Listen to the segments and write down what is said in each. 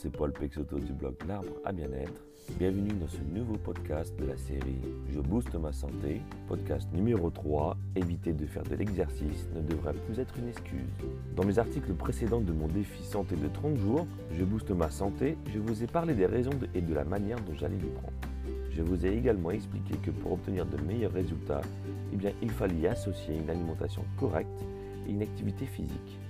c'est Paul Pexoto du blog L'Arbre à Bien-être. Bienvenue dans ce nouveau podcast de la série Je booste ma santé, podcast numéro 3. Éviter de faire de l'exercice ne devrait plus être une excuse. Dans mes articles précédents de mon défi santé de 30 jours, Je booste ma santé, je vous ai parlé des raisons et de la manière dont j'allais m'y prendre. Je vous ai également expliqué que pour obtenir de meilleurs résultats, eh il fallait associer une alimentation correcte et une activité physique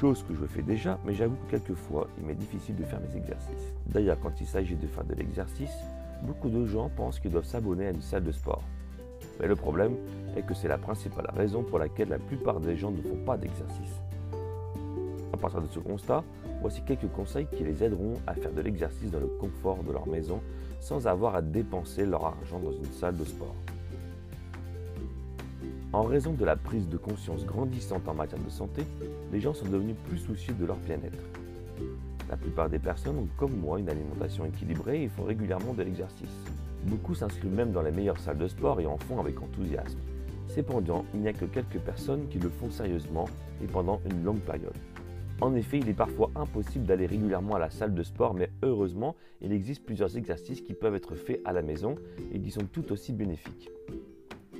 chose que je fais déjà, mais j'avoue que quelquefois, il m'est difficile de faire mes exercices. D'ailleurs, quand il s'agit de faire de l'exercice, beaucoup de gens pensent qu'ils doivent s'abonner à une salle de sport. Mais le problème est que c'est la principale raison pour laquelle la plupart des gens ne font pas d'exercice. À partir de ce constat, voici quelques conseils qui les aideront à faire de l'exercice dans le confort de leur maison sans avoir à dépenser leur argent dans une salle de sport. En raison de la prise de conscience grandissante en matière de santé, les gens sont devenus plus soucieux de leur bien-être. La plupart des personnes ont comme moi une alimentation équilibrée et font régulièrement de l'exercice. Beaucoup s'inscrivent même dans les meilleures salles de sport et en font avec enthousiasme. Cependant, il n'y a que quelques personnes qui le font sérieusement et pendant une longue période. En effet, il est parfois impossible d'aller régulièrement à la salle de sport, mais heureusement, il existe plusieurs exercices qui peuvent être faits à la maison et qui sont tout aussi bénéfiques.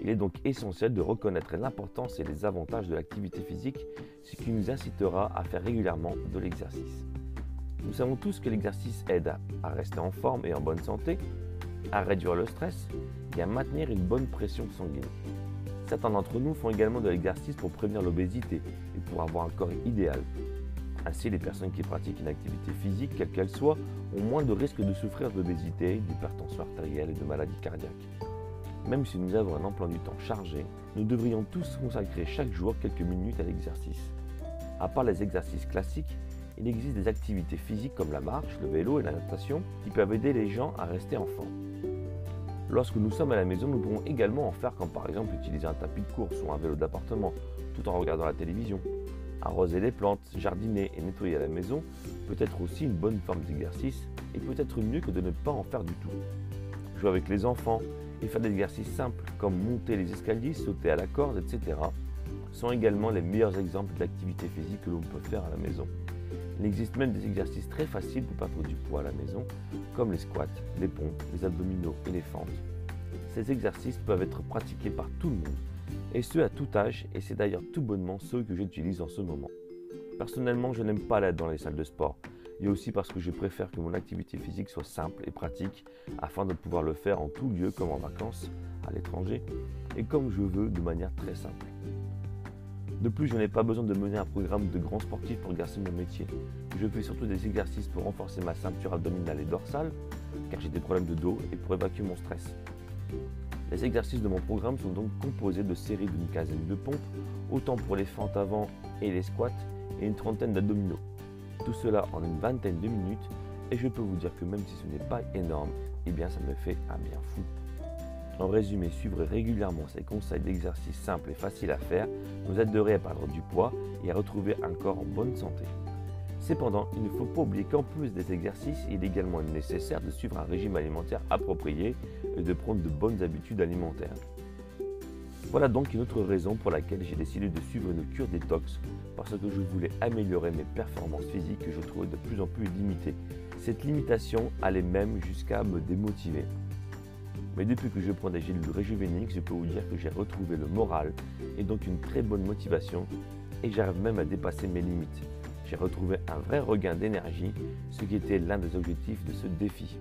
Il est donc essentiel de reconnaître l'importance et les avantages de l'activité physique, ce qui nous incitera à faire régulièrement de l'exercice. Nous savons tous que l'exercice aide à rester en forme et en bonne santé, à réduire le stress et à maintenir une bonne pression sanguine. Certains d'entre nous font également de l'exercice pour prévenir l'obésité et pour avoir un corps idéal. Ainsi, les personnes qui pratiquent une activité physique, quelle qu'elle soit, ont moins de risques de souffrir d'obésité, d'hypertension artérielle et de maladies cardiaques. Même si nous avons un emploi du temps chargé, nous devrions tous consacrer chaque jour quelques minutes à l'exercice. À part les exercices classiques, il existe des activités physiques comme la marche, le vélo et la natation qui peuvent aider les gens à rester en forme. Lorsque nous sommes à la maison, nous pouvons également en faire comme par exemple utiliser un tapis de course ou un vélo d'appartement tout en regardant la télévision. Arroser les plantes, jardiner et nettoyer la maison peut être aussi une bonne forme d'exercice et peut être mieux que de ne pas en faire du tout. Jouer avec les enfants, et faire des exercices simples comme monter les escaliers, sauter à la corde, etc. sont également les meilleurs exemples d'activités physiques que l'on peut faire à la maison. Il existe même des exercices très faciles pour perdre du poids à la maison, comme les squats, les pompes, les abdominaux et les fentes. Ces exercices peuvent être pratiqués par tout le monde, et ce à tout âge, et c'est d'ailleurs tout bonnement ceux que j'utilise en ce moment. Personnellement, je n'aime pas l'aide dans les salles de sport, et aussi parce que je préfère que mon activité physique soit simple et pratique afin de pouvoir le faire en tout lieu comme en vacances, à l'étranger et comme je veux de manière très simple. De plus, je n'ai pas besoin de mener un programme de grand sportif pour exercer mon métier. Je fais surtout des exercices pour renforcer ma ceinture abdominale et dorsale, car j'ai des problèmes de dos et pour évacuer mon stress. Les exercices de mon programme sont donc composés de séries d'une quinzaine de pompes, autant pour les fentes avant et les squats, et une trentaine d'abdominaux. Tout cela en une vingtaine de minutes et je peux vous dire que même si ce n'est pas énorme, eh bien ça me fait un bien fou. En résumé, suivre régulièrement ces conseils d'exercice simples et faciles à faire nous aiderait à perdre du poids et à retrouver un corps en bonne santé. Cependant, il ne faut pas oublier qu'en plus des exercices, il est également nécessaire de suivre un régime alimentaire approprié et de prendre de bonnes habitudes alimentaires. Voilà donc une autre raison pour laquelle j'ai décidé de suivre une cure détox, parce que je voulais améliorer mes performances physiques que je trouvais de plus en plus limitées. Cette limitation allait même jusqu'à me démotiver. Mais depuis que je prends des gélules Rejuvenix, je peux vous dire que j'ai retrouvé le moral et donc une très bonne motivation et j'arrive même à dépasser mes limites. J'ai retrouvé un vrai regain d'énergie, ce qui était l'un des objectifs de ce défi.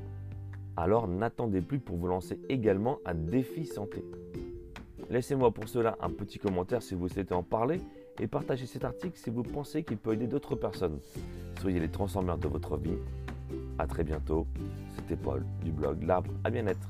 Alors n'attendez plus pour vous lancer également un défi santé. Laissez-moi pour cela un petit commentaire si vous souhaitez en parler et partagez cet article si vous pensez qu'il peut aider d'autres personnes. Soyez les transformeurs de votre vie. A très bientôt. C'était Paul du blog L'arbre à bien-être.